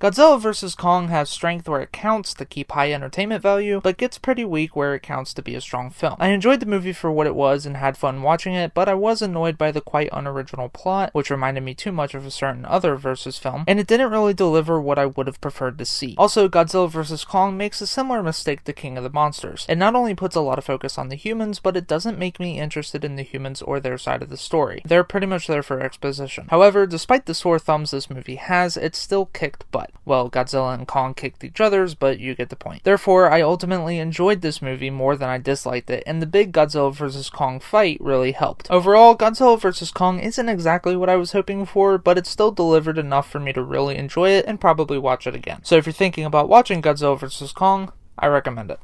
Godzilla vs. Kong has strength where it counts to keep high entertainment value, but gets pretty weak where it counts to be a strong film. I enjoyed the movie for what it was and had fun watching it, but I was annoyed by the quite unoriginal plot, which reminded me too much of a certain other versus film, and it didn't really deliver what I would have preferred to see. Also, Godzilla vs. Kong makes a similar mistake to King of the Monsters. It not only puts a lot of focus on the humans, but it doesn't make me interested in the humans or their side of the story. They're pretty much there for exposition. However, despite the sore thumbs this movie has, it still kicked butt. Well, Godzilla and Kong kicked each other's, but you get the point. Therefore, I ultimately enjoyed this movie more than I disliked it, and the big Godzilla vs. Kong fight really helped. Overall, Godzilla vs. Kong isn't exactly what I was hoping for, but it still delivered enough for me to really enjoy it and probably watch it again. So if you're thinking about watching Godzilla vs. Kong, I recommend it.